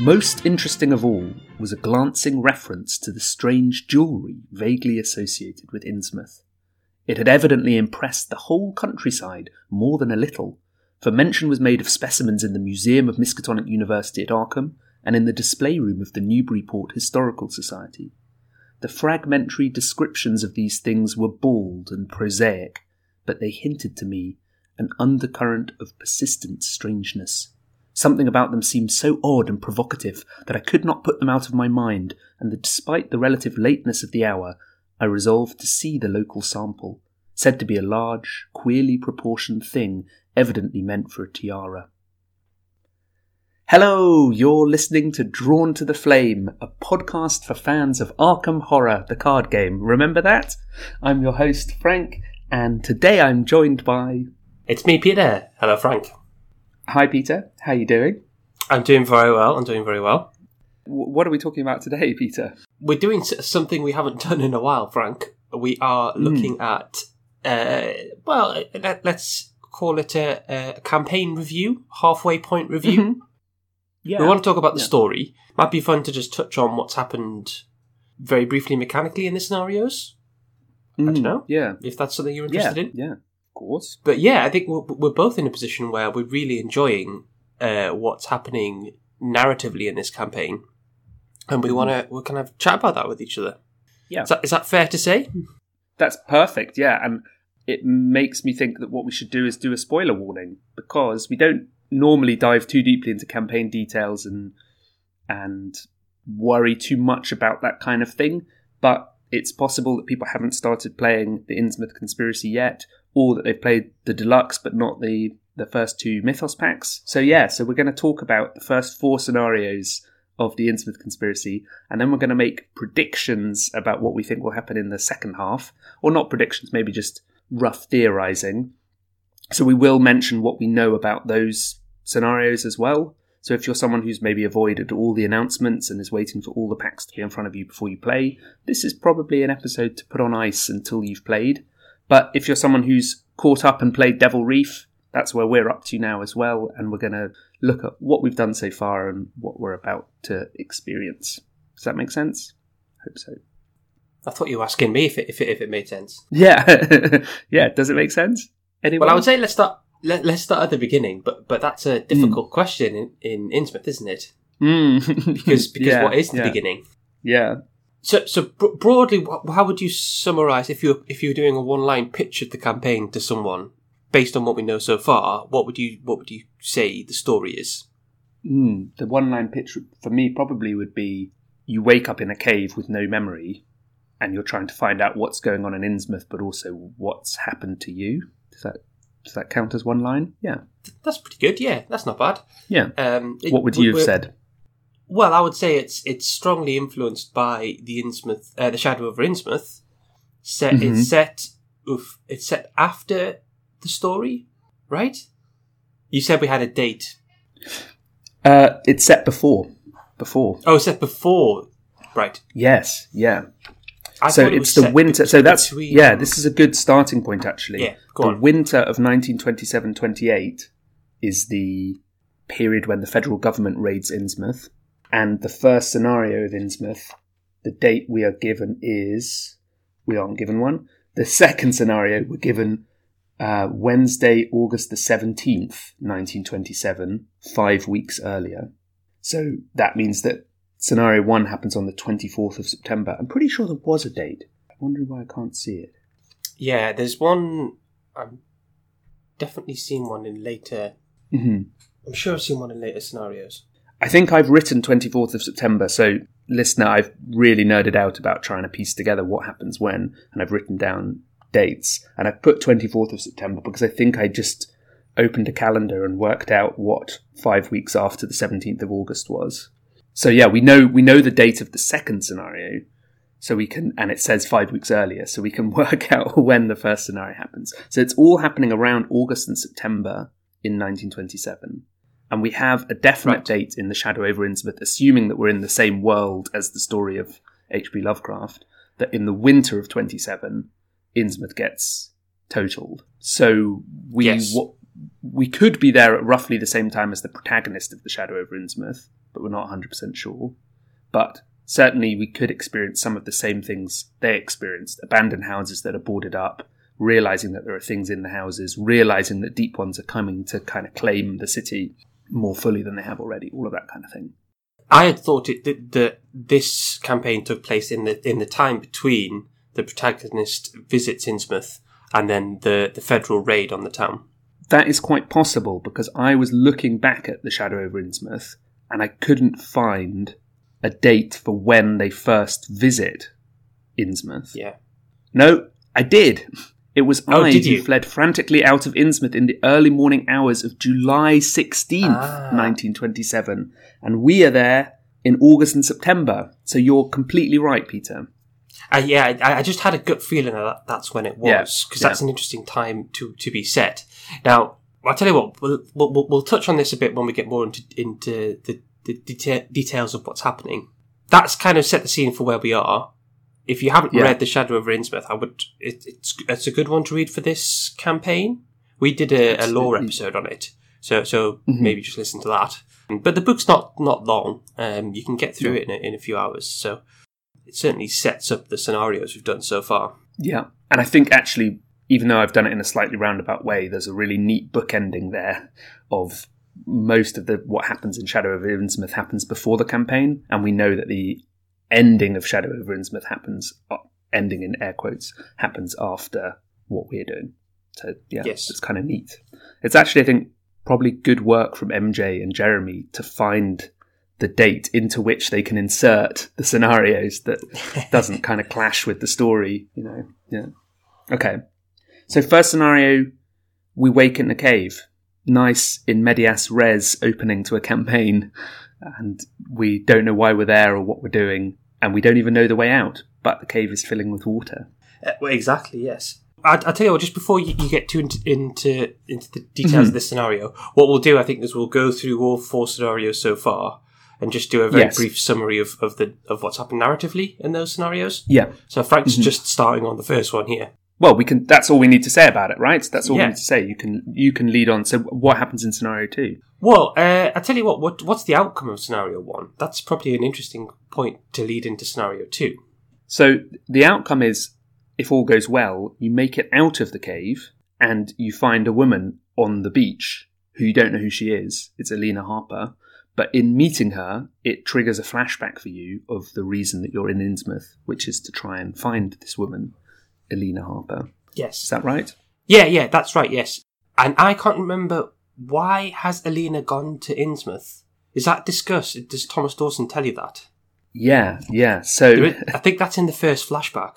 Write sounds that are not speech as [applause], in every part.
Most interesting of all was a glancing reference to the strange jewellery vaguely associated with Innsmouth. It had evidently impressed the whole countryside more than a little, for mention was made of specimens in the Museum of Miskatonic University at Arkham and in the display room of the Newburyport Historical Society. The fragmentary descriptions of these things were bald and prosaic, but they hinted to me an undercurrent of persistent strangeness. Something about them seemed so odd and provocative that I could not put them out of my mind, and that despite the relative lateness of the hour, I resolved to see the local sample, said to be a large, queerly proportioned thing evidently meant for a tiara. Hello, you're listening to Drawn to the Flame, a podcast for fans of Arkham Horror, the card game. Remember that? I'm your host, Frank, and today I'm joined by. It's me, Peter. Hello, Frank. Hi, Peter. How are you doing? I'm doing very well. I'm doing very well. W- what are we talking about today, [laughs] Peter? We're doing something we haven't [laughs] done in a while, Frank. We are looking at, uh, well, let, us call it a, a campaign review, halfway point review. Mhm. Yeah. We want to talk about the Yeah. story. Might be fun to just touch on what's happened very briefly mechanically in the scenarios, I don't Mm, know. Yeah. if that's something you're Yeah. interested in. Yeah. Of course. But yeah, I think we're, we're both in a position where we're really enjoying uh, what's happening narratively in this campaign, and we want to we kind of chat about that with each other. Yeah. is that, is that fair to say? That's perfect, yeah. And it makes me think that what we should do is do a spoiler warning because we don't normally dive too deeply into campaign details and and worry too much about that kind of thing. But it's possible that people haven't started playing the Innsmouth Conspiracy yet, or that they've played the deluxe but not the the first two Mythos packs. So yeah, so we're going to talk about the first four scenarios of the Innsmouth Conspiracy, and then we're going to make predictions about what we think will happen in the second half, or not predictions, maybe just rough theorizing. So we will mention what we know about those scenarios as well. So if you're someone who's maybe avoided all the announcements and is waiting for all the packs to be in front of you before you play, this is probably an episode to put on ice until you've played. But if you're someone who's caught up and played Devil Reef, that's where we're up to now as well, and we're going to look at what we've done so far and what we're about to experience. Does that make sense? Hope so. I thought you were asking me if it if it, if it made sense. Yeah, [laughs] yeah. Does it make sense? Anyone? Well, I would say let's start let, let's start at the beginning, but but that's a difficult question in, in Innsmouth, isn't it? Mm. [laughs] Because because Yeah, what is the yeah. beginning? Yeah. So, so bro- broadly, how would you summarize if you if you were doing a one line pitch of the campaign to someone based on what we know so far? What would you what would you say the story is? Mm. The one-line pitch for me probably would be: you wake up in a cave with no memory, and you're trying to find out what's going on in Innsmouth, but also what's happened to you. Does that does that count as one line? Yeah. That's pretty good. Yeah, that's not bad. Yeah. Um, What would you have said? Well, I would say it's it's strongly influenced by the Innsmouth, uh, the Shadow over Innsmouth. Set Mhm. it's set oof, it's set after the story, right? You said we had a date. Uh, it's set before. Before. Oh, it's set before, right? Yes. Yeah. I so it it's the winter. So that's between- yeah. This is a good starting point actually. Yeah, the on. winter of 1927-28 is the period when the federal government raids Innsmouth, and the first scenario of Innsmouth, the date we are given is we aren't given one. The [laughs] second scenario we're given uh, Wednesday, August the seventeenth, nineteen twenty-seven, five weeks earlier. So that means that scenario one happens on the twenty-fourth of September. I'm pretty sure there was a date. I'm wondering why I can't see it. Yeah, there's one. I've definitely seen one in later. hmm I'm sure I've seen one in later scenarios. I think I've written 24th of September, so listener, I've really nerded out about trying to piece together what happens when, and I've written down dates, and I've put 24th of September because I think I just opened a calendar and worked out what five weeks after the 17th of August was. So yeah, we know we know the date of the second scenario, so we can, and it says five weeks earlier, so we can [laughs] work out when the first scenario happens. So it's all happening around August and September in 1927 and we have a definite Right. date in the Shadow over Innsmouth, assuming that we're in the same world as the story of H.P. Lovecraft, that in the winter of 27, Innsmouth gets totaled. So we Yes. wa- we could be there at roughly the same time as the protagonist of the Shadow over Innsmouth, but we're not 100% sure. But certainly we could experience some of the same things they experienced abandoned houses that are boarded up, realizing that there are things in the houses, realizing that deep ones are coming to kind of claim the city more fully than they have already, all of that kind of thing. I had thought it that, that this campaign took place in the in the time between the protagonist visits Innsmouth and then the, the federal raid on the town. That is quite possible because I was looking back at the Shadow over Innsmouth and I couldn't find a date for when they first visit Innsmouth. Yeah. No, I did. [laughs] It was Oh, I who fled frantically out of Innsmouth in the early morning hours of July 16th, Ah. 1927. And we are there in August and September. So you're completely right, Peter. Uh, yeah, I, I just had a gut feeling that that's when it was because yeah. that's an interesting time to, to be set. Now, I'll tell you what, we'll, we'll, we'll- we'll touch on this a bit when we get more into, into the, the deta- details of what's happening. That's kind of set the scene for where we are. If you haven't Yeah. read The Shadow over Innsmouth, I would. It, it's it's a good one to read for this campaign. We did a, a lore episode on it, so so Mhm. maybe just listen to that. But the book's not not long. Um, you can get through No. it in a, in a few hours. So it certainly sets up the scenarios we've done so far. Yeah. And I think actually, even though I've done it in a slightly roundabout way, there's a really neat book ending there of most of the what happens in Shadow over Innsmouth happens before the campaign, and we know that the ending of Shadow over Innsmouth happens, uh, ending in air quotes, happens after what we're doing. So yeah, Yes. it's kind of neat. It's actually, I think, probably good work from MJ and Jeremy to find the date into which they can insert the scenarios that [laughs] doesn't kind of clash with the story, you know. Yeah. Okay. So first scenario, we wake in the cave. Nice in medias res opening to a campaign, and we don't know why we're there or what we're doing, and we don't even know the way out. But the cave is filling with water. Uh, well, exactly, yes. I, I tell you what, just before you, you get too into, into into the details of this scenario, what we'll do, I think, is we'll go through all four scenarios so far and just do a very Yes. brief summary of, of the of what's happened narratively in those scenarios. Yeah. So Frank's just starting on the first one here. Well, we can. That's all we need to say about it, right? That's all Yeah. we need to say. You can you can lead on. So, what happens in scenario two? Well, uh, I tell you what, what, what's the outcome of scenario one? That's probably an interesting point to lead into scenario two. So the outcome is, if all goes well, you make it out of the cave and you find a woman on the beach who you don't know who she is. It's Elina Harper. But in meeting her, it triggers a flashback for you of the reason that you're in Innsmouth, which is to try and find this woman, Elina Harper. Yes. Is that right? Yeah, yeah, that's right, yes. And I can't remember why has Elina gone to Innsmouth? Is that discussed? Does Thomas Dawson tell you that? Yeah, yeah. So is- I think that's in the first flashback.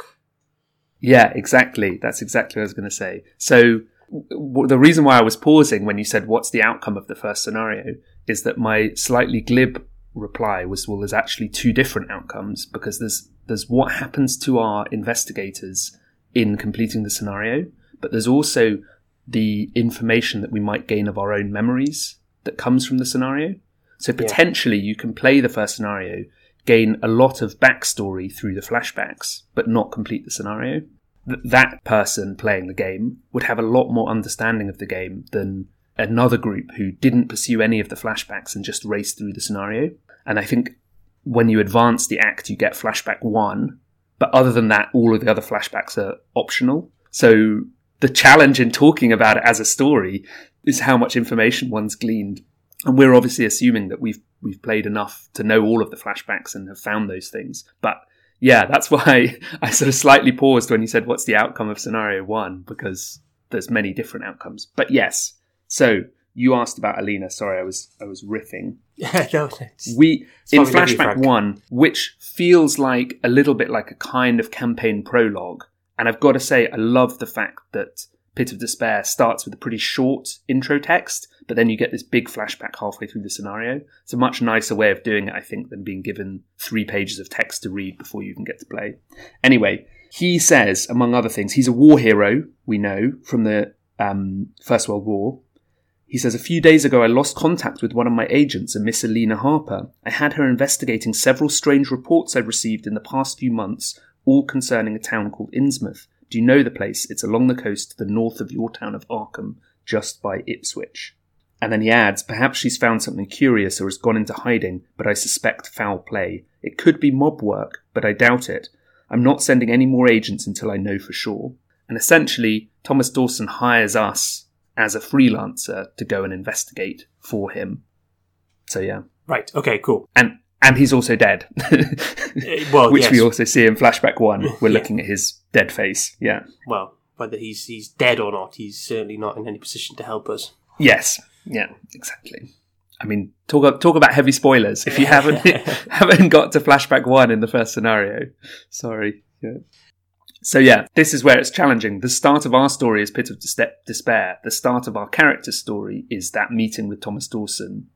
Yeah, exactly. That's exactly what I was going to say. So, w- the reason why I was pausing when you said, What's the outcome of the first scenario? is that my slightly glib reply was, Well, there's actually two different outcomes because there's, there's what happens to our investigators in completing the scenario, but there's also the information that we might gain of our own memories that comes from the scenario. So, potentially, you can play the first scenario gain a lot of backstory through the flashbacks, but not complete the scenario. Th- that person playing the game would have a lot more understanding of the game than another group who didn't pursue any of the flashbacks and just raced through the scenario. And I think when you advance the act, you get flashback one, but other than that, all of the other flashbacks are optional. So the challenge in talking about it as a story is how much information one's gleaned. And we're obviously assuming that we've we've played enough to know all of the flashbacks and have found those things. But yeah, that's [laughs] why I sort of slightly paused when you said what's the outcome of scenario one, because there's many different outcomes. But yes. So you asked about Elina. Sorry, I was I was riffing. [laughs] Yeah, no, We in flashback one, which feels like a little bit like a kind of campaign prologue, and I've got to say, I love the fact that Pit of Despair starts with a pretty short intro text, but then you get this big flashback halfway through the scenario. It's a much nicer way of doing it, I think, than being given three pages of text to read before you can get to play. Anyway, he says, among other things, he's a war hero, we know, from the um, First World War. He says, A few days ago, I lost contact with one of my agents, a Miss Elina Harper. I had her investigating several strange reports I'd received in the past few months, all concerning a town called Innsmouth. Do you know the place? It's along the coast to the north of your town of Arkham, just by Ipswich. And then he adds, perhaps she's found something curious or has gone into hiding, but I suspect foul play. It could be mob work, but I doubt it. I'm not sending any more agents until I know for sure. And essentially, Thomas Dawson hires us as a freelancer to go and investigate for him. So yeah. Right. Okay. Cool. And and he's also dead. Uh, [laughs] well, which yes. we also see in flashback one. We're Yeah. looking at his dead face. Yeah. Well, whether he's he's dead or not, he's certainly not in any position to help us. Yes. Yeah. Exactly. I mean, talk talk about heavy spoilers. If you haven't [laughs] [laughs] haven't got to flashback one in the first scenario, sorry. Yeah. So yeah, this is where it's challenging. The start of our story is Pit of Despair. The start of our character's story is that meeting with Thomas Dawson,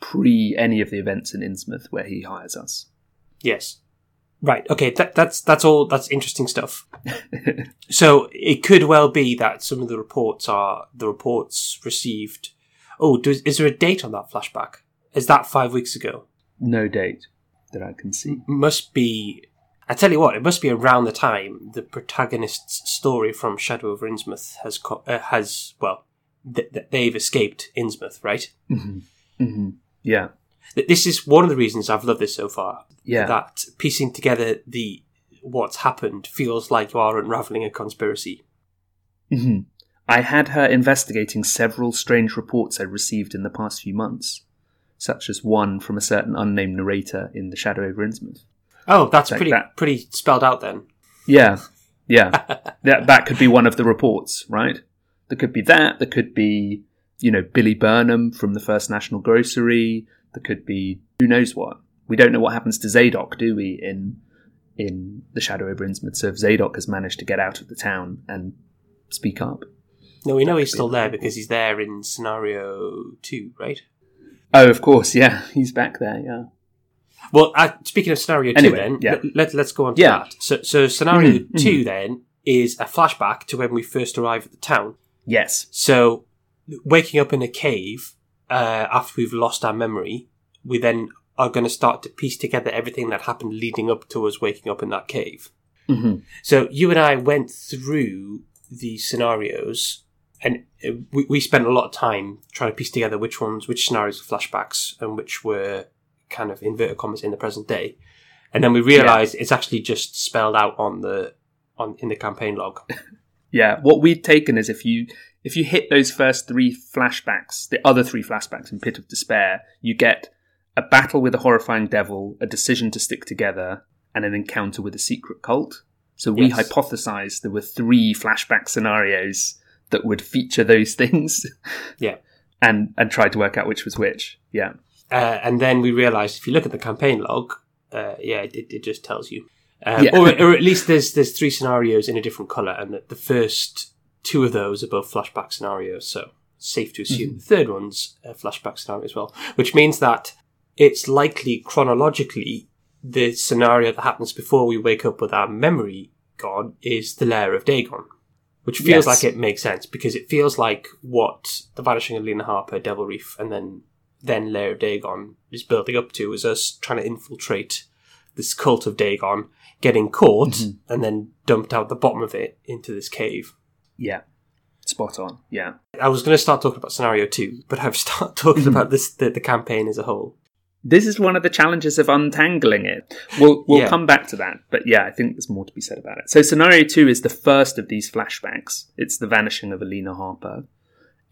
pre any of the events in Innsmouth where he hires us. Yes. Right. Okay. That, that's that's all. That's interesting stuff. [laughs] so it could well be that some of the reports are the reports received. Oh, does, is there a date on that flashback? Is that five weeks ago? No date that I can see. Must be. I tell you what, it must be around the time the protagonist's story from Shadow over Innsmouth has co- uh, has well, th- th- they've escaped Innsmouth, right? hmm Yeah. This is one of the reasons I've loved this so far. Yeah. That piecing together the what's happened feels like you are unraveling a conspiracy. hmm I had her investigating several strange reports I'd received in the past few months, such as one from a certain unnamed narrator in The Shadow over Innsmouth. Oh, that's Like pretty that. pretty spelled out then. Yeah, yeah. [laughs] that that could be one of the reports, right? There could be that. There could be, you know, Billy Burnham from the First National Grocery. There could be who knows what. We don't know what happens to Zadok, do we? In in The Shadow over Innsmouth. So if Zadok has managed to get out of the town and speak up. No, we know he's still there because he's there in scenario two, right? Oh, of course, yeah, [laughs] he's back there. Yeah. Well, uh, speaking of scenario two, then yeah. let, us go on to Yeah. that. So, so scenario Mhm, 2 then is a flashback to when we first arrive at the town. Yes. So, waking up in a cave uh, after we've lost our memory, we then are going to start to piece together everything that happened leading up to us waking up in that cave. hmm So, you and I went through the scenarios, and uh, we, we spent a lot of time trying to piece together which ones, which scenarios were flashbacks, and which were kind of inverted commas in the present day. And then we realised it's actually just spelled out on the on in the campaign log. [laughs] Yeah. What we'd taken is if you if you hit those first three flashbacks, the other three flashbacks in Pit of Despair, you get a battle with a horrifying devil, a decision to stick together, and an encounter with a secret cult. So we Yes. hypothesized there were three flashback scenarios that would feature those [laughs] things. Yeah. And and tried to work out which was which. Yeah. Uh, and then we realised if you look at the campaign log, uh, yeah, it, it just tells you. Um, Yeah. or, or at least there's there's three scenarios in a different colour, and the, the first two of those are both flashback scenarios. So safe to assume mm-hmm. the third one's a flashback scenario as well, which means that it's likely chronologically the scenario that happens before we wake up with our memory gone is the lair of Dagon. Which feels Yes. like it makes sense because it feels like what the vanishing of Elina Harper, Devil Reef, and then then Lair of Dagon is building up to is us trying to infiltrate this cult of Dagon, getting caught, mm-hmm. and then dumped out the bottom of it into this cave. Yeah. Spot on. Yeah. I was going to start talking about scenario two, but I've [laughs] started talking mm. about this the, the campaign as a whole. This is one of the challenges of untangling it. We'll we'll Yeah. come back to that, but yeah, I think there's more to be said about it. So scenario two is the first of these flashbacks. It's the vanishing of Elina Harper.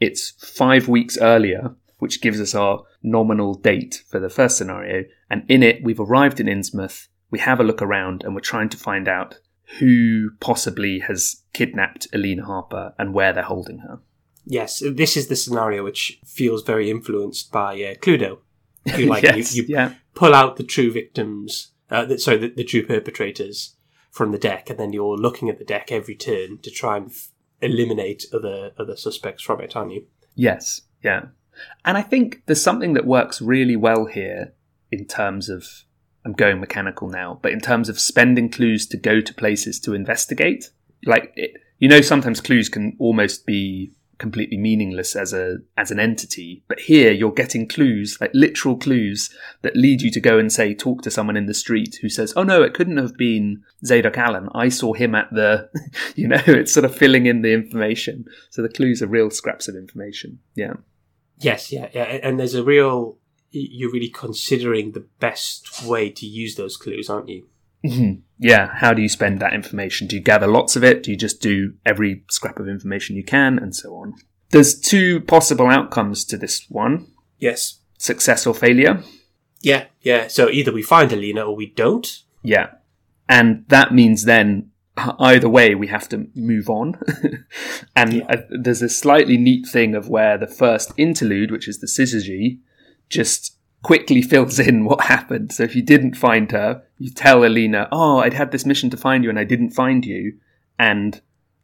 It's five weeks earlier, which gives us our nominal date for the first scenario, and in it we've arrived in Innsmouth. We have a look around, and we're trying to find out who possibly has kidnapped Elina Harper and where they're holding her. Yes, this is the scenario which feels very influenced by uh, Cluedo. You like [laughs] yes, you, you yeah, pull out the true victims, uh, the, sorry, the, the true perpetrators from the deck, and then you're looking at the deck every turn to try and f- eliminate other other suspects from it, aren't you? Yes, yeah. And I think there's something that works really well here in terms of I'm going mechanical now, but in terms of spending clues to go to places to investigate. Like it, you know sometimes clues can almost be completely meaningless as a as an entity, but here you're getting clues, like literal clues that lead you to go and say talk to someone in the street who says, "Oh no, it couldn't have been Zadok Allen. I saw him at the [laughs] you know, it's sort of filling in the information. So the clues are real scraps of information. Yeah. Yes, yeah, yeah, and there's a real. You're really considering the best way to use those clues, aren't you? Mhm. Yeah, how do you spend that information? Do you gather lots of it? Do you just do every scrap of information you can, and so on? There's two possible outcomes to this one Yes. success or failure. Yeah, yeah. So either we find Elina or we don't. Yeah. And that means then either way we have to move on. [laughs] and Yeah. uh, there's a slightly neat thing of where the first interlude, which is the syzygy, just quickly fills in what happened. So if you didn't find her, you tell Elina, "Oh, I'd had this mission to find you and I didn't find you." And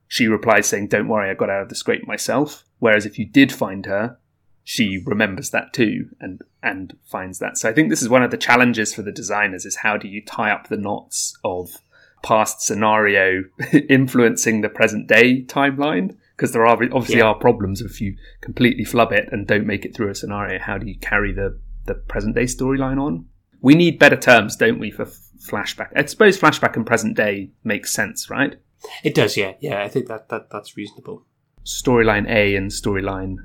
she replies saying, "Don't worry, I got out of the scrape myself." Whereas if you did find her, she remembers that too and and finds that. So I think this is one of the challenges for the designers is how do you tie up the knots of past scenario [laughs] influencing the present day timeline? Because there are obviously Yeah. are problems if you completely flub it and don't make it through a scenario. How do you carry the the present day storyline on? We need better terms, don't we, for flashback? I suppose flashback and present day makes sense, right? It does, yeah, yeah. I think that, that that's reasonable. Storyline A and storyline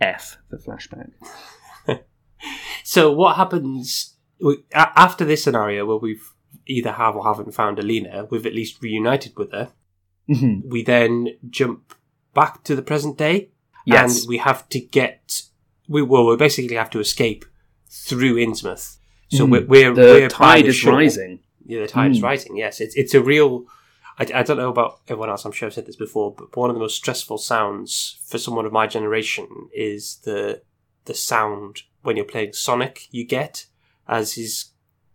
F for flashback. [laughs] So what happens after this scenario where we've either have or haven't found Elina? We've at least reunited with her. Mhm. We then jump back to the present day, Yes. and we have to get. We well, we basically have to escape through Innsmouth. So Mm. we're we're, the we're tide is shore. rising. Yeah, the tide is Mm. rising. Yes, it's it's a real. I, I don't know about everyone else. I'm sure I've said this before, but one of the most stressful sounds for someone of my generation is the the sound when you're playing Sonic. You get as his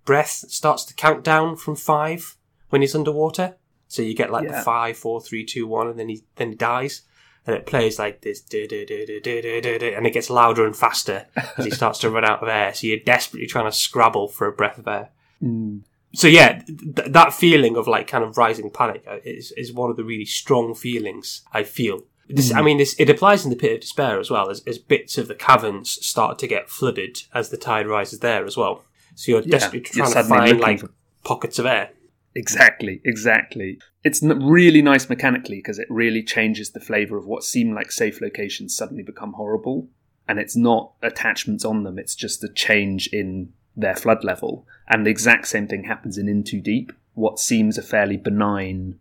breath starts to count down from five when he's underwater. So you get like Yeah. the five, four, three, two, one, and then he then he dies. And it plays like this, and it gets louder and faster as he starts to run out of air. So you're desperately trying to scrabble for a breath of air Mm. so yeah, th- that feeling of like kind of rising panic uh, is is one of the really strong feelings I feel. This, I mean, this it applies in the pit of despair as well as, as bits of the caverns start to get flooded as the tide rises there as well. So you're Yeah, desperately trying to find like for- pockets of air. Exactly, exactly. It's really nice mechanically because it really changes the flavour of what seem like safe locations suddenly become horrible. And it's not attachments on them, it's just a change in their flood level. And the exact same thing happens in In Too Deep. What seems a fairly benign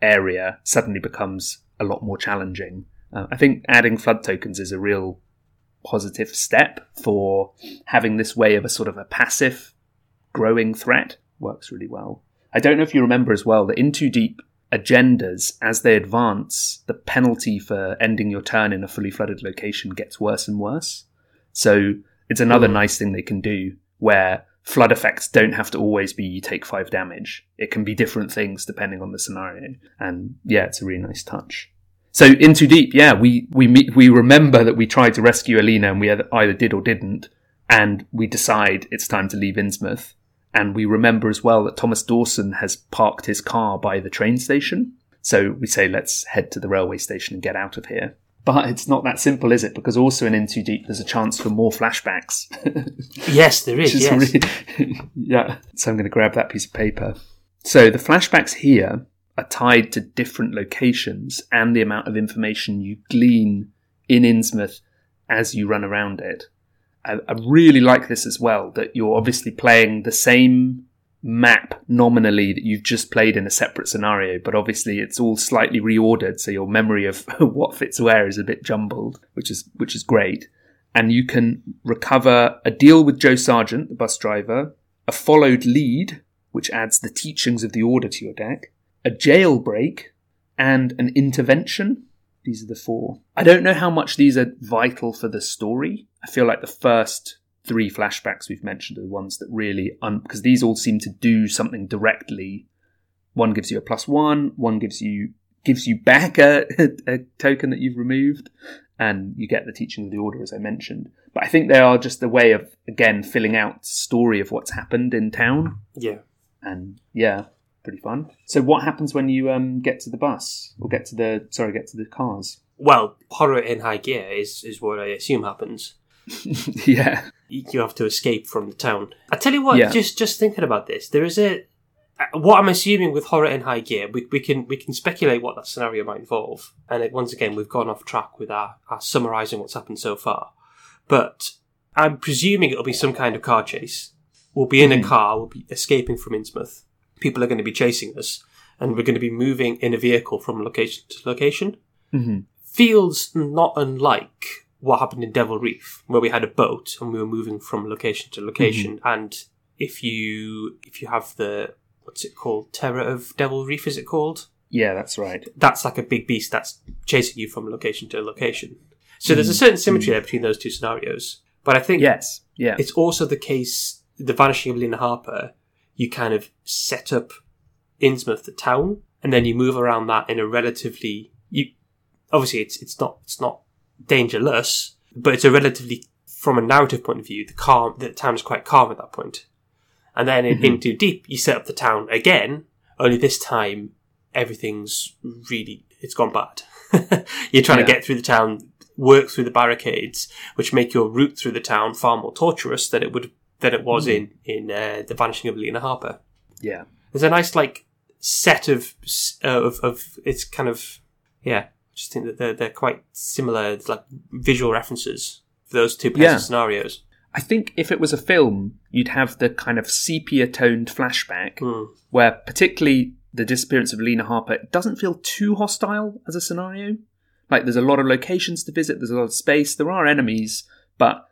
area suddenly becomes a lot more challenging. Uh, I think adding flood tokens is a real positive step for having this way of a sort of a passive growing threat works really well. I don't know if you remember as well that in Too Deep agendas, as they advance, the penalty for ending your turn in a fully flooded location gets worse and worse. So it's another Hmm. nice thing they can do where flood effects don't have to always be you take five damage. It can be different things depending on the scenario. And yeah, it's a really nice touch. So in Too Deep, yeah, we we meet, we remember that we tried to rescue Elina and we either either did or didn't, and we decide it's time to leave Innsmouth. And we remember as well that Thomas Dawson has parked his car by the train station. So we say, let's head to the railway station and get out of here. But it's not that simple, is it? Because also in In Too Deep, there's a chance for more flashbacks. [laughs] Yes, there is. Is Yes. really- [laughs] yeah. So I'm going to grab that piece of paper. So the flashbacks here are tied to different locations and the amount of information you glean in Innsmouth as you run around it. I, I really like this as well, that you're obviously playing the same map nominally that you've just played in a separate scenario, but obviously it's all slightly reordered, so your memory of [laughs] what fits where is a bit jumbled, which is which is great. And you can recover a deal with Joe Sargent, the bus driver, a followed lead, which adds the teachings of the order to your deck, a jailbreak, and an intervention. These are the four. I don't know how much these are vital for the story. I feel like the first three flashbacks we've mentioned are the ones that really, un- because these all seem to do something directly. One gives you a plus one, one gives you gives you back a, [laughs] a token that you've removed, and you get the teaching of the order as I mentioned. But I think they are just a way of again filling out story of what's happened in town, Yeah. and yeah, pretty fun. So what happens when you um get to the bus or get to the sorry get to the cars? Well, horror in high gear is is what I assume happens. [laughs] yeah, you have to escape from the town. I tell you what, Yeah. just just thinking about this, there is a what I'm assuming with horror in high gear. We, we can we can speculate what that scenario might involve, and it, once again we've gone off track with our, our summarising what's happened so far. But I'm presuming it'll be some kind of car chase. We'll be in a Mhm. car, we'll be escaping from Innsmouth. People are going to be chasing us, and we're going to be moving in a vehicle from location to location. hmm Feels not unlike what happened in Devil Reef, where we had a boat and we were moving from location to location. Mm-hmm. And if you if you have the what's it called, Terror of Devil Reef, is it called? Yeah, that's right. that's like a big beast that's chasing you from location to location. So there's a mm-hmm. certain symmetry mm-hmm. there between those two scenarios. But I think Yes. Yeah. it's also the case, the vanishing of Elina Harper, you kind of set up Innsmouth, the town, and then you move around that in a relatively, you, obviously it's, it's not, it's not dangerous, but it's a relatively, from a narrative point of view, the calm, the town is quite calm at that point. And then in, Mhm. in Too Deep, you set up the town again, only this time everything's really, it's gone bad. [laughs] You're trying Yeah. to get through the town, work through the barricades, which make your route through the town far more torturous than it would than it was in in uh, the Vanishing of Elina Harper. yeah. There's a nice like set of uh, of of it's kind of yeah. I just think that they're they're quite similar. It's like visual references for those two pairs Yeah. of scenarios. I think if it was a film, you'd have the kind of sepia toned flashback Hmm. where, particularly the disappearance of Elina Harper, doesn't feel too hostile as a scenario. Like there's a lot of locations to visit, there's a lot of space, there are enemies, but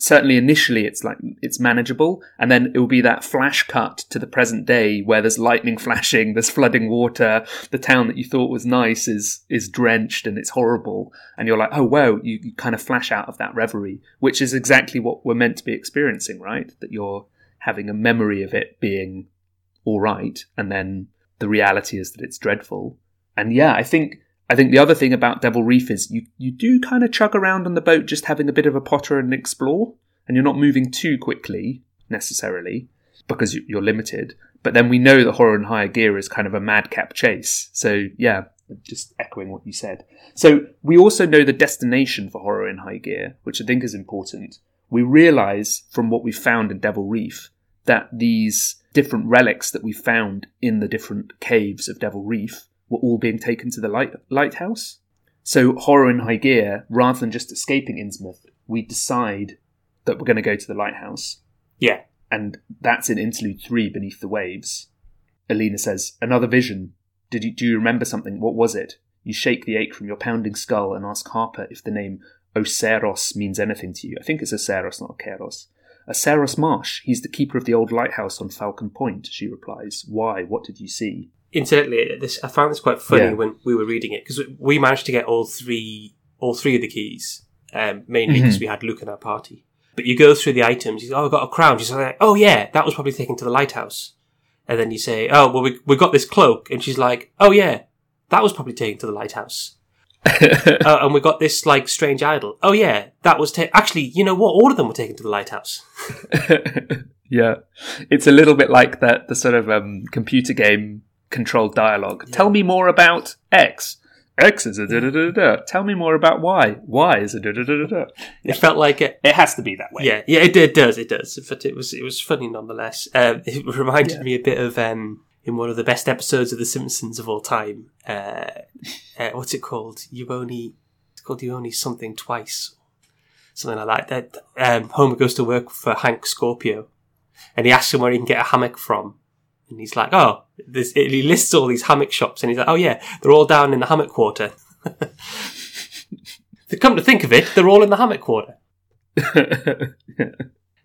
certainly initially it's like it's manageable and then it will be that flash cut to the present day where there's lightning [laughs] flashing there's flooding water the town that you thought was nice is is drenched and it's horrible and you're like oh wow you, you kind of flash out of that reverie which is exactly what we're meant to be experiencing right? That you're having a memory of it being all right and then the reality is that it's dreadful. And yeah i think I think the other thing about Devil Reef is you, you do kind of chug around on the boat just having a bit of a potter and explore, and you're not moving too quickly necessarily because you- you're limited. But then we know that Horror in Higher Gear is kind of a madcap chase. So yeah, just echoing what you said. So we also know the destination for Horror in High Gear, which I think is important. We realize from what we found in Devil Reef that these different relics that we found in the different caves of Devil Reef were all being taken to the light- lighthouse. So, horror in high gear, rather than just escaping Innsmouth, we decide that we're going to go to the lighthouse. Yeah, And that's in interlude three, Beneath the Waves. Elina says, Another vision. Did you, do you remember something? What was it? You shake the ache from your pounding skull and ask Harper if the name Oceros means anything to you. I think it's Oceros, not Okeros. Aceros Marsh. He's the keeper of the old lighthouse on Falcon Point, she replies. Why? What did you see? Incidentally, this I found this quite funny Yeah. when we were reading it because we managed to get all three all three of the keys, um, mainly because Mhm. we had Luke in our party. But you go through the items. You say, "Oh, I've got a crown." She's like, "Oh yeah, that was probably taken to the lighthouse." And then you say, "Oh, well, we we got this cloak," and she's like, "Oh yeah, that was probably taken to the lighthouse." [laughs] uh, and we got this like strange idol. Oh yeah, that was ta- actually. You know what? All of them were taken to the lighthouse. [laughs] yeah, it's a little bit like that the sort of um, computer game controlled dialogue. Tell me more about X. X is a da da da da. Tell me more about Y. Y is a da da da da da. It felt like it. It has to be that way. Yeah, yeah, it, it does, it does. But it was it was funny nonetheless. Um, [laughs] it reminded Yeah. me a bit of um, in one of the best episodes of The Simpsons of all time. Uh, uh, what's it called? You only it's called you only something twice, something like that. That um, Homer goes to work for Hank Scorpio, and he asks him where he can get a hammock from. And he's like, "Oh, this, he lists all these hammock shops." And he's like, "Oh yeah, they're all down in the hammock quarter." [laughs] come to think of it, they're all in the hammock quarter. [laughs]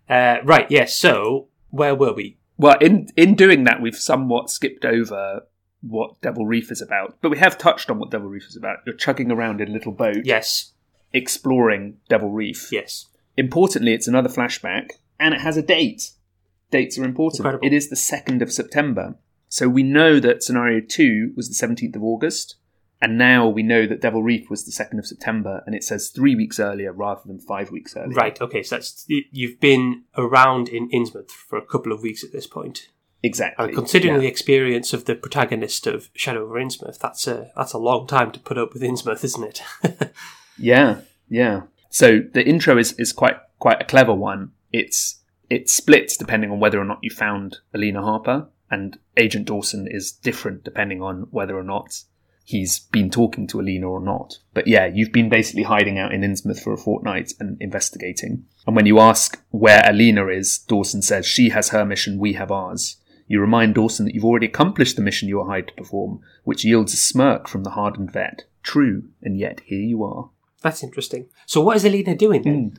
Uh, right, yes. so, where were we? well, in in doing that, we've somewhat skipped over what Devil Reef is about, but we have touched on what Devil Reef is about. You're chugging around in a little boat, Yes, exploring Devil Reef. yes. Importantly, it's another flashback, and it has a date. Dates are important. Incredible. It is the 2nd of September. So we know that scenario 2 was the 17th of August, and now we know that Devil Reef was the 2nd of September, and it says three weeks earlier rather than five weeks earlier. Right, okay, so that's, you- you've been around in Innsmouth for a couple of weeks at this point. Exactly. And considering Yeah. the experience of the protagonist of Shadow over Innsmouth, that's a, that's a long time to put up with Innsmouth, isn't it? [laughs] Yeah, yeah. So the intro is, is quite quite a clever one. It's it splits depending on whether or not you found Elina Harper, and Agent Dawson is different depending on whether or not he's been talking to Elina or not. But yeah, you've been basically hiding out in Innsmouth for a fortnight and investigating. And when you ask where Elina is, Dawson says she has her mission, we have ours. You remind Dawson that you've already accomplished the mission you were hired to perform, which yields a smirk from the hardened vet. True, and yet here you are. That's interesting. So what is Elina doing then? Mm.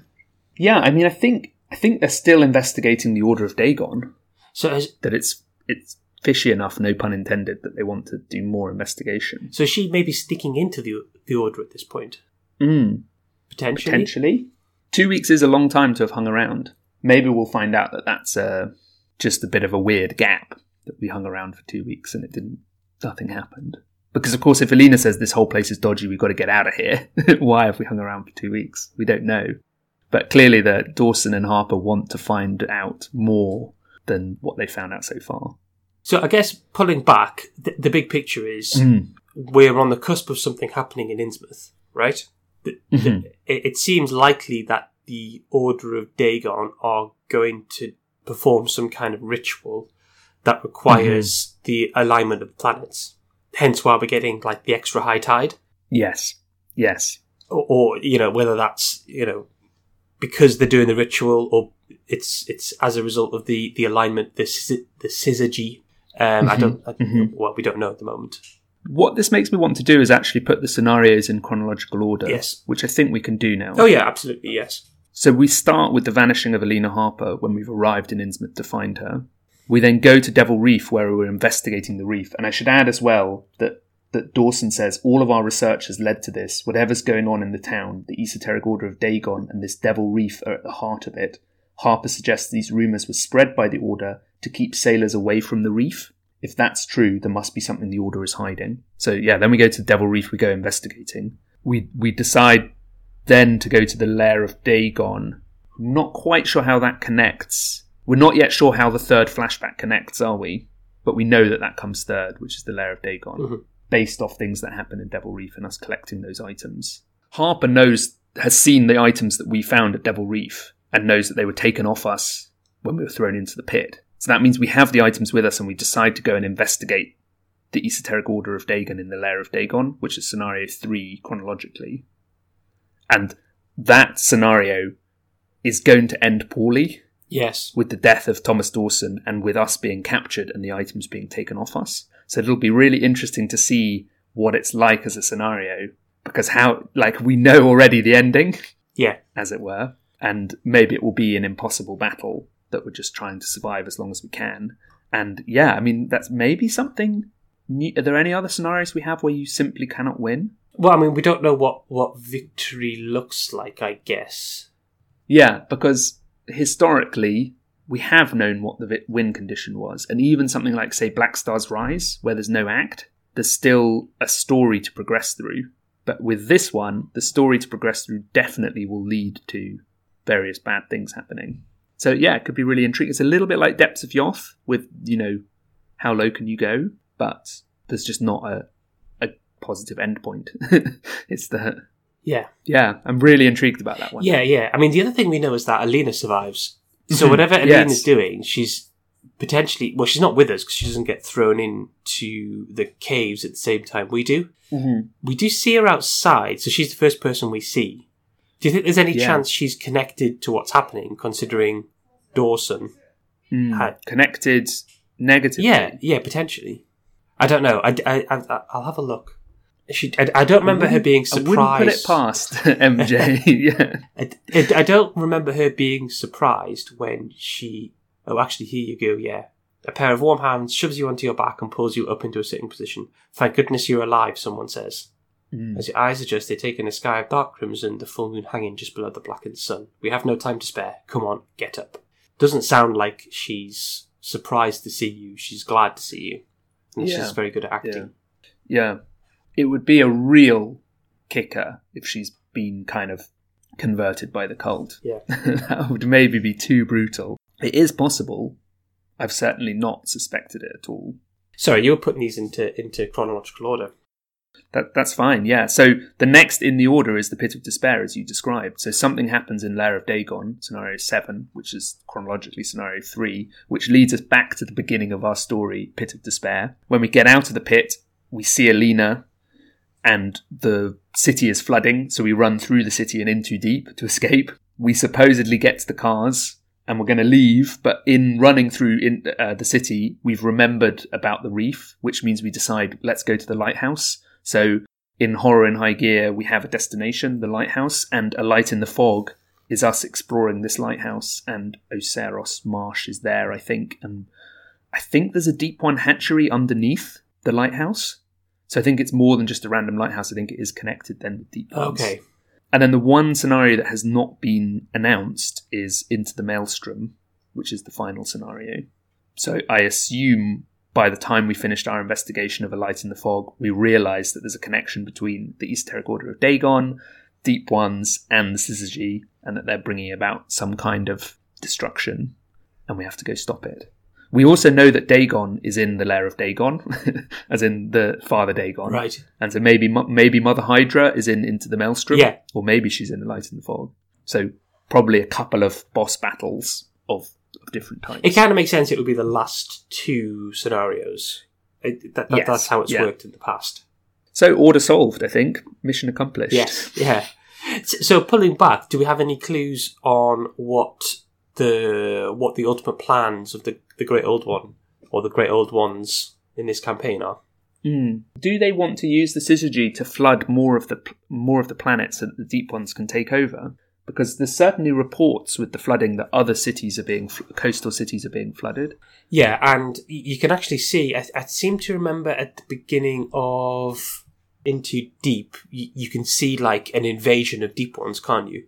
Yeah, I mean, I think I think they're still investigating the Order of Dagon. So has, That it's it's fishy enough, no pun intended, that they want to do more investigation. so she may be sticking into the the order at this point Mm. potentially. Potentially. Two weeks is a long time to have hung around. Maybe we'll find out that that's uh, just a bit of a weird gap that we hung around for two weeks and it didn't, nothing happened. Because of course, if Elina says this whole place is dodgy, we've got to get out of here. [laughs] Why have we hung around for two weeks? We don't know. But clearly, that Dawson and Harper want to find out more than what they found out so far. So I guess pulling back, the, the big picture is Mm. we're on the cusp of something happening in Innsmouth, right? The- the- Mhm. it, it seems likely that the Order of Dagon are going to perform some kind of ritual that requires the alignment of planets. Hence why we're getting like the extra high tide, Yes. Yes. or, or you know whether that's you know because they're doing the ritual or it's it's as a result of the the alignment the the syzygy. Um, I don't I, mhm. well we don't know at the moment. What this makes me want to do is actually put the scenarios in chronological order. Yes. Which I think we can do now. Oh yeah, absolutely yes. So we start with the vanishing of Elina Harper when we've arrived in Innsmouth to find her. We then go to Devil Reef where we're investigating the reef. And I should add as well that, that Dawson says all of our research has led to this. Whatever's going on in the town, the esoteric order of Dagon and this Devil Reef are at the heart of it. Harper suggests these rumours were spread by the order to keep sailors away from the reef. If that's true, there must be something the order is hiding. So yeah, then we go to Devil Reef, we go investigating. We we decide then to go to the lair of Dagon. Not quite sure how that connects. We're not yet sure how the third flashback connects, are we? But we know that that comes third, which is the lair of Dagon, Mhm. Based off things that happen in Devil Reef and us collecting those items. Harper knows, has seen the items that we found at Devil Reef and knows that they were taken off us when we were thrown into the pit. So that means we have the items with us and we decide to go and investigate the esoteric order of Dagon in the lair of Dagon, which is scenario three chronologically. And that scenario is going to end poorly Yes. with the death of Thomas Dawson and with us being captured and the items being taken off us. So it'll be really interesting to see what it's like as a scenario because how, like, we know already the ending, Yeah. as it were, and maybe it will be an impossible battle that we're just trying to survive as long as we can. And yeah, I mean, that's maybe something. New. Are there any other scenarios we have where you simply cannot win? Well, I mean, we don't know what what victory looks like. I guess. Yeah, because historically, we have known what the win condition was. And even something like, say, Black Star's Rise, where there's no act, there's still a story to progress through. But with this one, the story to progress through definitely will lead to various bad things happening. So yeah, it could be really intriguing. It's a little bit like Depths of Yoth with, you know, how low can you go? But there's just not a, a positive endpoint. [laughs] it's the, Yeah. yeah, I'm really intrigued about that one. Yeah. Yeah. I mean, the other thing we know is that Elina survives. So Mhm. whatever Yes. Elina's doing, she's potentially well, she's not with us because she doesn't get thrown into the caves at the same time we do. Mhm. We do see her outside, so she's the first person we see. Do you think there's any Yeah. chance she's connected to what's happening, considering Dawson? Mm. Had- Connected negatively. Yeah, yeah, potentially. I don't know. I, I, I, I'll have a look. She, I, I don't remember her being surprised. I wouldn't put it past [laughs] MJ. [laughs] yeah. I, I, I don't remember her being surprised when she. Oh, actually, here you go. Yeah, a pair of warm hands shoves you onto your back and pulls you up into a sitting position. Thank goodness you're alive. Someone says. Mm. As your eyes adjust, they take in a sky of dark crimson, the full moon hanging just below the blackened sun. We have no time to spare. Come on, get up. Doesn't sound like she's surprised to see you. She's glad to see you. And Yeah. she's very good at acting. Yeah. It would be a real kicker if she's been kind of converted by the cult. Yeah. [laughs] that would maybe be too brutal. It is possible. I've certainly not suspected it at all. Sorry, you were putting these into into chronological order. That that's fine, yeah. So the next in the order is the Pit of Despair, as you described. So something happens in Lair of Dagon, scenario seven, which is chronologically scenario three, which leads us back to the beginning of our story, Pit of Despair. When we get out of the pit, we see Elina. And the city is flooding, so we run through the city and In Too Deep to escape. We supposedly get to the cars and we're going to leave, but in running through in uh, the city, we've remembered about the reef, which means we decide let's go to the lighthouse. So in Horror in High Gear, we have a destination, the lighthouse, and a light in the fog is us exploring this lighthouse, and Oceanus Marsh is there, I think, and I think there's a deep one hatchery underneath the lighthouse. So I think it's more than just a random lighthouse. I think it is connected then with deep ones. Okay. And then the one scenario that has not been announced is Into the Maelstrom, which is the final scenario. So I assume by the time we finished our investigation of A Light in the Fog, we realised that there's a connection between the Esoteric Order of Dagon, Deep Ones, and the Syzygy, and that they're bringing about some kind of destruction, and we have to go stop it. We also know that Dagon is in the lair of Dagon, [laughs] as in the father Dagon. Right. And so maybe maybe Mother Hydra is in Into the Maelstrom. Yeah. Or maybe she's in the Light in the Fog. So probably a couple of boss battles of, of different types. It kind of makes sense. It would be the last two scenarios. It, that, that, Yes, That's how it's yeah. worked in the past. So order solved, I think. Mission accomplished. Yes. Yeah. So pulling back, do we have any clues on what the what the ultimate plans of the the Great Old One or the Great Old Ones in this campaign are? Mm. Do they want to use the Syzygy to flood more of the more of the planet so that the deep ones can take over? Because there's certainly reports with the flooding that other cities are being coastal cities are being flooded. Yeah, and you can actually see. I, I seem to remember at the beginning of In Too Deep, you, you can see like an invasion of deep ones, can't you?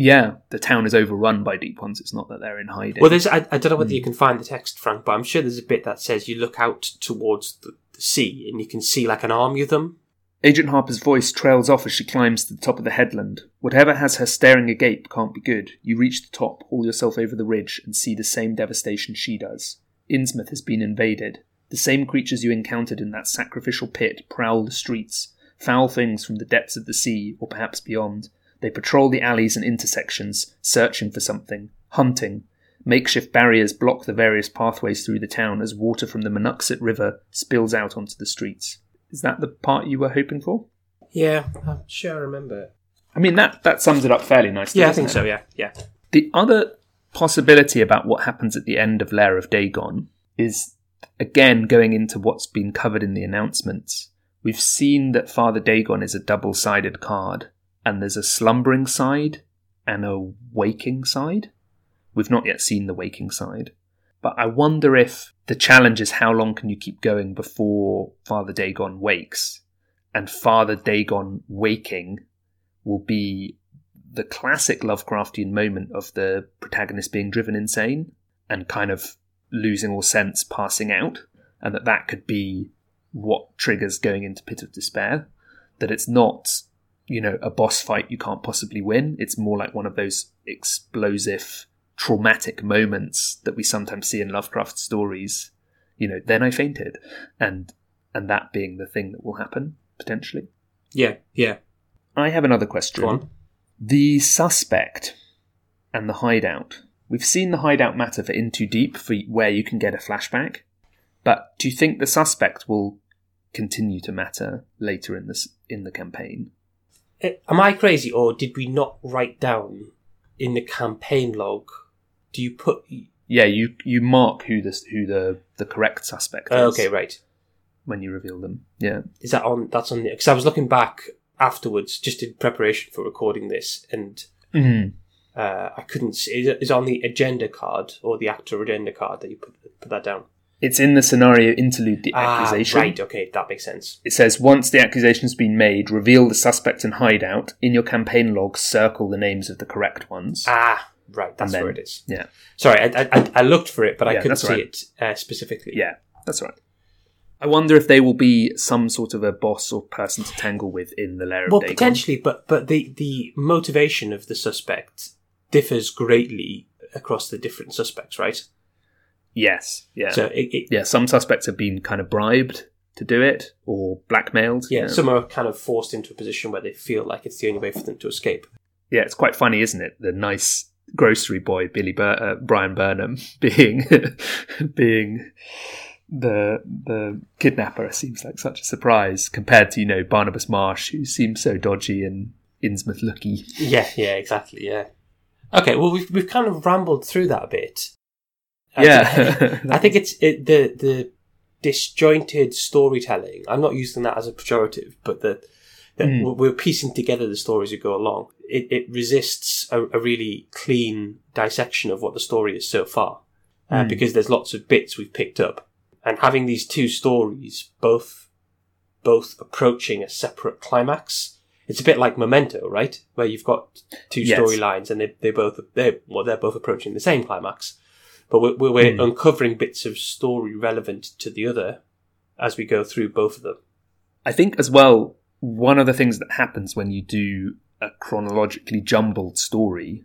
Yeah, the town is overrun by deep ones. It's not that they're in hiding. Well, there's. I, I don't know whether hmm. you can find the text, Frank, but I'm sure there's a bit that says you look out towards the, the sea and you can see like an army of them. Agent Harper's voice trails off as she climbs to the top of the headland. Whatever has her staring agape can't be good. You reach the top, haul yourself over the ridge, and see the same devastation she does. Innsmouth has been invaded. The same creatures you encountered in that sacrificial pit prowl the streets, foul things from the depths of the sea, or perhaps beyond. They patrol the alleys and intersections, searching for something, hunting. Makeshift barriers block the various pathways through the town as water from the Manuxet River spills out onto the streets. Is that the part you were hoping for? Yeah, I'm sure I remember. it. I mean, that, that sums it up fairly nicely. Yeah, I think it? so. Yeah, yeah. The other possibility about what happens at the end of Lair of Dagon is, again, going into what's been covered in the announcements. We've seen that Father Dagon is a double sided card, and there's a slumbering side and a waking side. We've not yet seen the waking side. But I wonder if the challenge is how long can you keep going before Father Dagon wakes? And Father Dagon waking will be the classic Lovecraftian moment of the protagonist being driven insane and kind of losing all sense, passing out, and that that could be what triggers going into pit of despair. That it's not, you know, a boss fight you can't possibly win. It's more like one of those explosive, traumatic moments that we sometimes see in Lovecraft stories. You know, then I fainted, and and that being the thing that will happen potentially. Yeah, yeah. I have another question. The suspect and the hideout. We've seen the hideout matter for In Too Deep, for where you can get a flashback. But do you think the suspect will continue to matter later in this in the campaign? Eh, Am I crazy, or did we not write down in the campaign log? Do you put? Yeah, you you mark who the who the the correct suspect is Oh, okay, right. when you reveal them. Yeah. Is that on? That's on the. Because I was looking back afterwards, just in preparation for recording this, and Mhm. uh, I couldn't see. Is it is it on the agenda card or the actor agenda card that you put put that down? It's in the scenario interlude, the Ah, accusation. right. Okay, that makes sense. It says once the accusation's been made, reveal the suspect and hideout. In your campaign log, circle the names of the correct ones. Ah, right. That's then- where it is. Yeah. Sorry, I, I, I looked for it, but I couldn't see right. it uh, specifically. Yeah, that's right. I wonder if they will be some sort of a boss or person to tangle with in the lair of Well, potentially, but but the the motivation of the suspect differs greatly across the different suspects, right? Yes, yeah. So it, it, yeah, some suspects have been kind of bribed to do it or blackmailed. yeah, some are kind of forced into a position where they feel like it's the only way for them to escape. yeah, it's quite funny, isn't it? The nice grocery boy Billy Bur- uh, Brian Burnham [laughs] being [laughs] being the the kidnapper seems like such a surprise compared to you know Barnabas Marsh, who seems so dodgy and Innsmouth looky. Yeah, yeah, exactly. Yeah. Okay, well, we've we've kind of rambled through that a bit. I Yeah. [laughs] I think it's it, the the disjointed storytelling. I'm not using that as a pejorative, but the, the Mm. we're piecing together the stories as we go along. It, it resists a, a really clean dissection of what the story is so far, uh, Mm. because there's lots of bits we've picked up, and having these two stories both both approaching a separate climax. It's a bit like Memento, right? Where you've got two Yes. storylines and they they both they well they're both approaching the same climax, but we're, we're, Hmm. uncovering bits of story relevant to the other as we go through both of them. I think as well, one of the things that happens when you do a chronologically jumbled story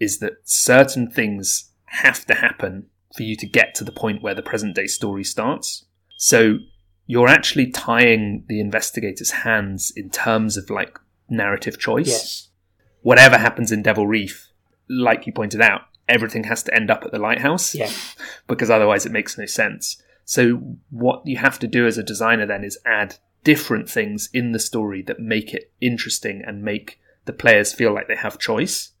is that certain things have to happen for you to get to the point where the present day story starts. So you're actually tying the investigator's hands in terms of like narrative choice. Yes, Whatever happens in Devil Reef, like you pointed out, everything has to end up at the lighthouse yeah, because otherwise it makes no sense. So what you have to do as a designer then is add different things in the story that make it interesting and make the players feel like they have choice.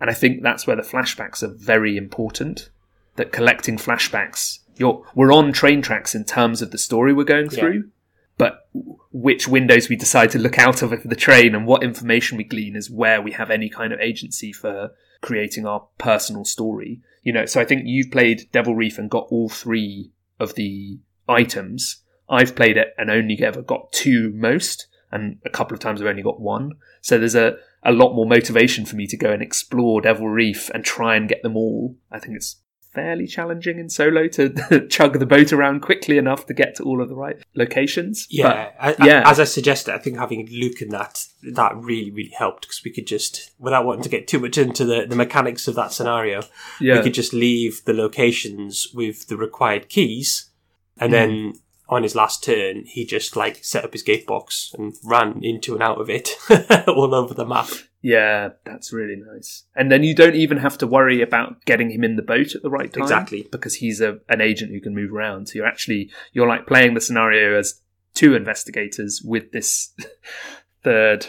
And I think that's where the flashbacks are very important. That collecting flashbacks, you're, we're on train tracks in terms of the story we're going Yeah. through, but which windows we decide to look out of the train and what information we glean is where we have any kind of agency for creating our personal story. You know, so I think you've played Devil Reef and got all three of the items. I've played it and only ever got two most, and a couple of times I've only got one. So there's a, a lot more motivation for me to go and explore Devil Reef and try and get them all. I think it's fairly challenging in solo to [laughs] chug the boat around quickly enough to get to all of the right locations. yeah. I- I- yeah. as I suggested, I think having Luke in that that really really helped because we could just, without wanting to get too much into the, the mechanics of that scenario, yeah. we could just leave the locations with the required keys, and then mm. on his last turn, he just like set up his gate box and ran into and out of it [laughs] all over the map. Yeah, that's really nice. And then you don't even have to worry about getting him in the boat at the right time. Exactly. Because he's a, an agent who can move around. So you're actually, you're like playing the scenario as two investigators with this [laughs] third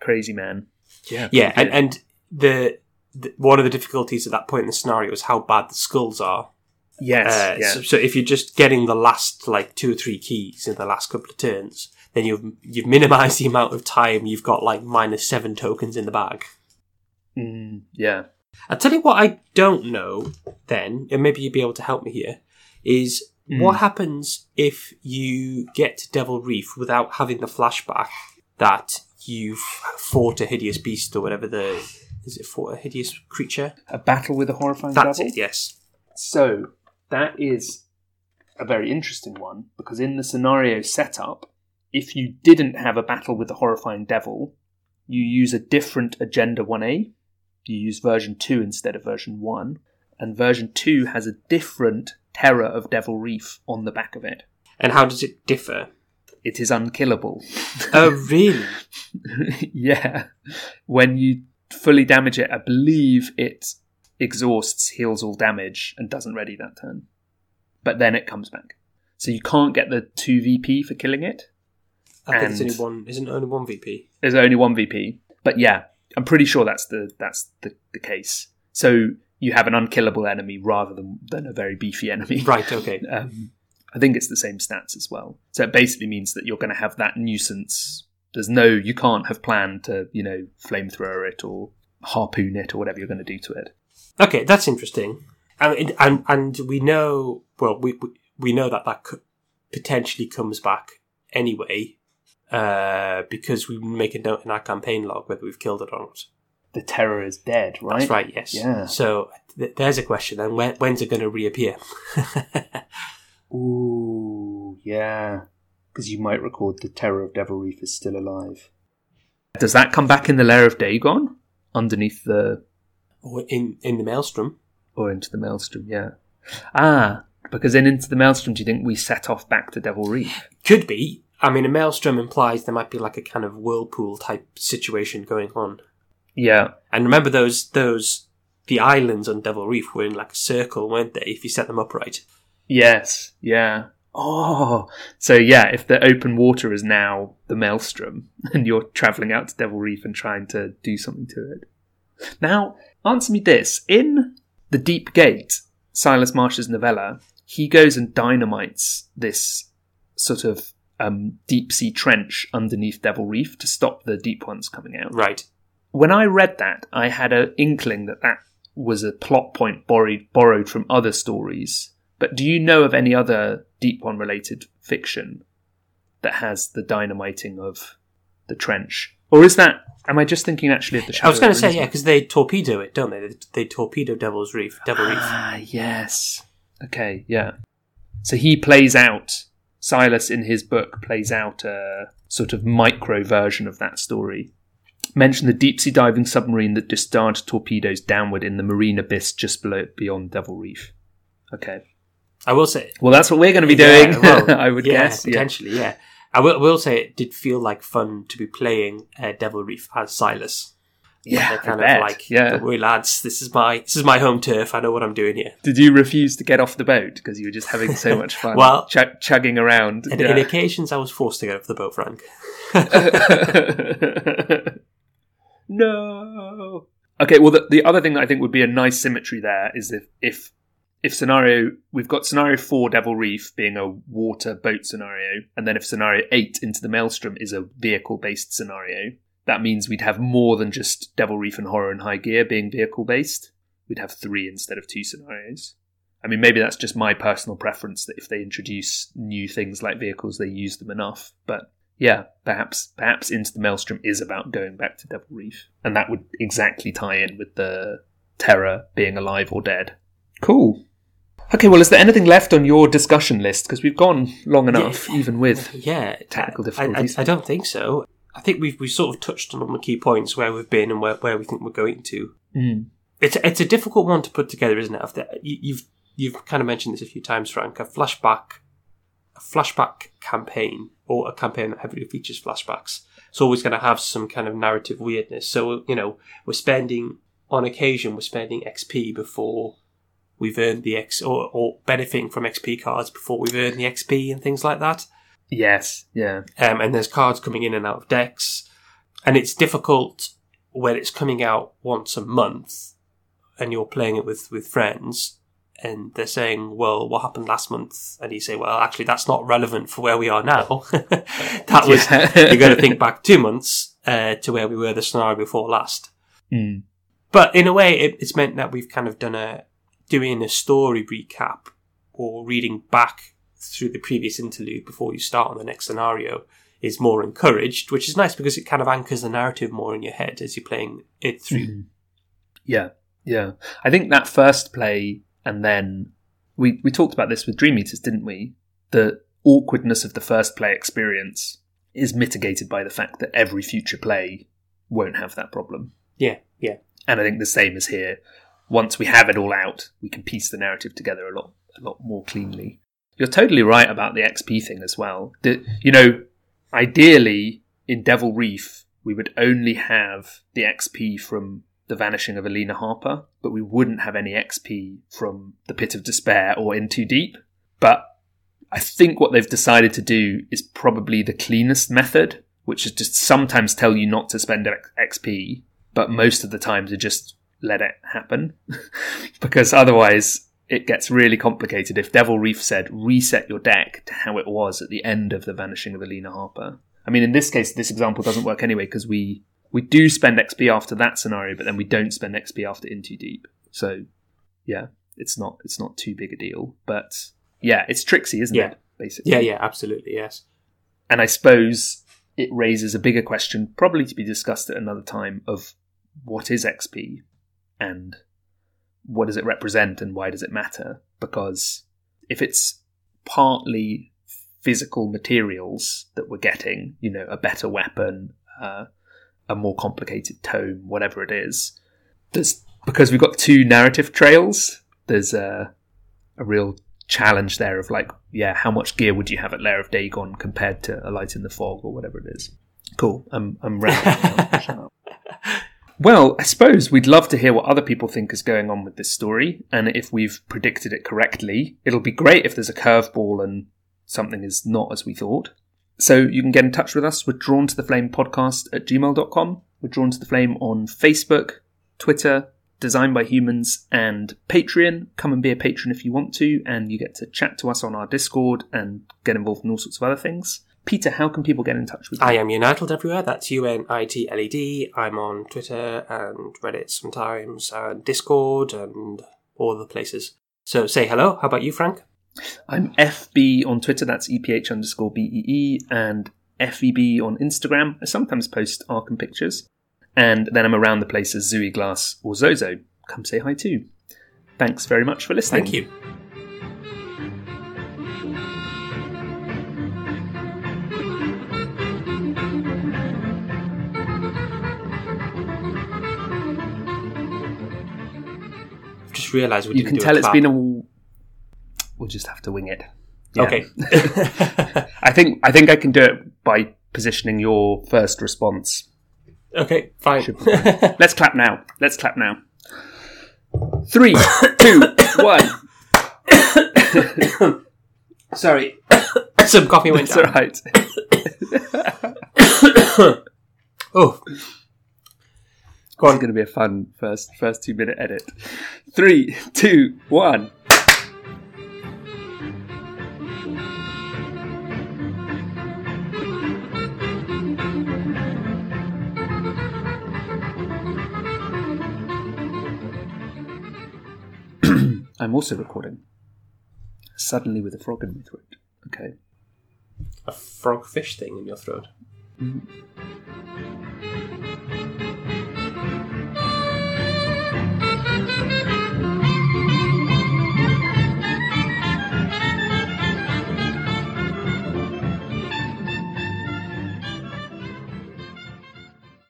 crazy man. Yeah. Yeah, and, and the, the one of the difficulties at that point in the scenario is how bad the skulls are. yes. Uh, yeah. so, so if you're just getting the last like two or three keys in the last couple of turns, then you've you've minimised the amount of time you've got like minus seven tokens in the bag. Mm, yeah. I'll tell you what I don't know then, and maybe you'd be able to help me here, is what happens if you get to Devil Reef without having the flashback that you've fought a hideous beast or whatever the is it fought a hideous creature? A battle with a horrifying That's devil. it, yes. So that is a very interesting one because in the scenario setup, if you didn't have a battle with the horrifying devil, you use a different Agenda 1A. You use version 2 instead of version 1. And version 2 has a different Terror of Devil Reef on the back of it. And how does it differ? It is unkillable. Oh, really? [laughs] yeah. When you fully damage it, I believe it exhausts, heals all damage, and doesn't ready that turn. But then it comes back. So you can't get the 2 VP for killing it. I think it's only one. Isn't only one VP? There's only one VP. But yeah, I'm pretty sure that's the that's the, the case. So you have an unkillable enemy rather than, than a very beefy [laughs] enemy. Right. Okay. Um, I think it's the same stats as well. So it basically means that you're going to have that nuisance. There's no, you can't have planned to, you know, flamethrower it or harpoon it or whatever you're going to do to it. Okay, that's interesting. And and and we know well we we- we know that that potentially comes back anyway uh, because we make a note in our campaign log whether we've killed it or not. The terror is dead, right? That's right. Yes. Yeah. So th- there's a question. Then when, when's it going to reappear? [laughs] Ooh, yeah. Because you might record the terror of Devil Reef is still alive. Does that come back in the lair of Dagon? Underneath the. or in in the maelstrom? or into the maelstrom, yeah. Ah, because then into the maelstrom, do you think we set off back to Devil Reef? Could be. I mean, a maelstrom implies there might be like a kind of whirlpool type situation going on. Yeah, And remember those those the islands on Devil Reef were in like a circle, weren't they? If you set them upright. Yes, yeah. Oh, so yeah, if the open water is now the maelstrom [laughs] and you're traveling out to Devil Reef and trying to do something to it. Now, answer me this. In The Deep Gate, Silas Marsh's novella, he goes and dynamites this sort of um, deep sea trench underneath Devil Reef to stop the deep ones coming out. Right. When I read that, I had an inkling that that was a plot point borrowed, borrowed from other stories. But do you know of any other Deep One related fiction that has the dynamiting of the trench? Or is that, am I just thinking actually of the Shadow I was going to say, yeah, because they torpedo it, don't they? They, they torpedo Devil's Reef. Devil Reef. Ah, yes. Okay, yeah. So he plays out, Silas in his book plays out a sort of micro version of that story. Mention the deep sea diving submarine that discharged torpedoes downward in the marine abyss just below beyond Devil Reef. Okay. I will say, Well, that's what we're going to be Yeah, doing, well, [laughs] I would yeah, guess. Yeah. potentially, yeah. I will, will say it did feel like fun to be playing uh, Devil Reef as Silas. Yeah, They're kind of like, yeah. "Don't lads, this is my this is my home turf. I know what I'm doing here. Did you refuse to get off the boat because you were just having so [laughs] much fun? Well- chug- chugging around. And Yeah. in occasions, I was forced to get off the boat, Frank. [laughs] no. Okay, well, the, the other thing that I think would be a nice symmetry there is if if if scenario we've got scenario four Devil Reef being a water boat scenario, and then if scenario eight into the Maelstrom is a vehicle based scenario, that means we'd have more than just Devil Reef and Horror and High Gear being vehicle based. We'd have three instead of two scenarios. I mean, maybe that's just my personal preference that if they introduce new things like vehicles, they use them enough. But yeah, perhaps perhaps Into the Maelstrom is about going back to Devil Reef, and that would exactly tie in with the Terror being alive or dead. Cool. Okay, well, is there anything left on your discussion list? Because we've gone long enough, even with Yeah, Technical I- I, difficulties. I, don't think so. I think we've we sort of touched on the key points where we've been and where, where we think we're going to. Mm. It's it's a difficult one to put together, isn't it? After you- you've you've kind of mentioned this a few times, Frank. A flashback, a flashback campaign or a campaign that heavily features flashbacks. It's always going to have some kind of narrative weirdness. So you know, we're spending on occasion we're spending XP before we've earned the X or, or benefiting from XP cards before we've earned the XP and things like that. Yes, yeah, um, and there's cards coming in and out of decks, and it's difficult when it's coming out once a month, and you're playing it with with friends, and they're saying, "Well, what happened last month?" And you say, "Well, actually, that's not relevant for where we are now. [laughs] that was Yeah. [laughs] you got to think back two months uh, to where we were the scenario before last." Mm. But in a way, it, it's meant that we've kind of done a doing a story recap or reading back through the previous interlude before you start on the next scenario is more encouraged, which is nice because it kind of anchors the narrative more in your head as you're playing it through. Mhm. Yeah, yeah. I think that first play, and then we we talked about this with Dream Eaters, didn't we? The awkwardness of the first play experience is mitigated by the fact that every future play won't have that problem. Yeah, yeah, And I think the same is here. Once we have it all out, we can piece the narrative together a lot a lot more cleanly. You're totally right about the XP thing as well. The, you know, ideally in Devil Reef, we would only have the XP from the vanishing of Elina Harper, but we wouldn't have any XP from the Pit of Despair or In Too Deep. But I think what they've decided to do is probably the cleanest method, which is just sometimes tell you not to spend XP, but most of the time to just let it happen. [laughs] because otherwise it gets really complicated if Devil Reef said reset your deck to how it was at the end of the vanishing of Elina Harper. I mean, in this case, this example doesn't work anyway because we we do spend XP after that scenario, but then we don't spend XP after In Too Deep. So, yeah, it's not it's not too big a deal. But yeah, it's tricksy, isn't Yeah. it? Basically, yeah, yeah, absolutely, yes. and I suppose it raises a bigger question, probably to be discussed at another time, of what is XP and what does it represent and why does it matter? Because if it's partly physical materials that we're getting, you know, a better weapon, uh, a more complicated tome, whatever it is, there's because we've got two narrative trails. There's a a real challenge there of like, yeah, how much gear would you have at Lair of Dagon compared to a Light in the Fog or whatever it is? Cool. I'm I'm rambling. [laughs] Well, I suppose we'd love to hear what other people think is going on with this story, and if we've predicted it correctly. It'll be great if there's a curveball and something is not as we thought. So you can get in touch with us. We're drawn to the flame podcast at gmail.com. We're drawn to the flame on Facebook, Twitter, Designed by Humans, and Patreon. Come and be a patron if you want to, and you get to chat to us on our Discord and get involved in all sorts of other things. Peter, how can people get in touch with you? I am United everywhere. That's U N I T L E D. I'm on Twitter and Reddit sometimes, and Discord and all the places. So say hello. How about you, Frank? I'm FB on Twitter, that's EPH underscore BEE, and FEB on Instagram. I sometimes post Arkham pictures. And then I'm around the place as Zooey Glass or Zozo. Come say hi too. Thanks very much for listening. Thank you. Realised we You can tell it's been a. We'll just have to wing it. Yeah. Okay. [laughs] I think I think I can do it by positioning your first response. okay, fine. [laughs] Let's clap now. Let's clap now. Three, two, [coughs] one. [coughs] Sorry. [coughs] Some coffee went It's all right. Oh. Go It's on. going to be a fun first first two minute edit. Three, two, one. [clears throat] I'm also recording. Suddenly with a frog in my throat. Okay. A frog fish thing in your throat. Mm-hmm.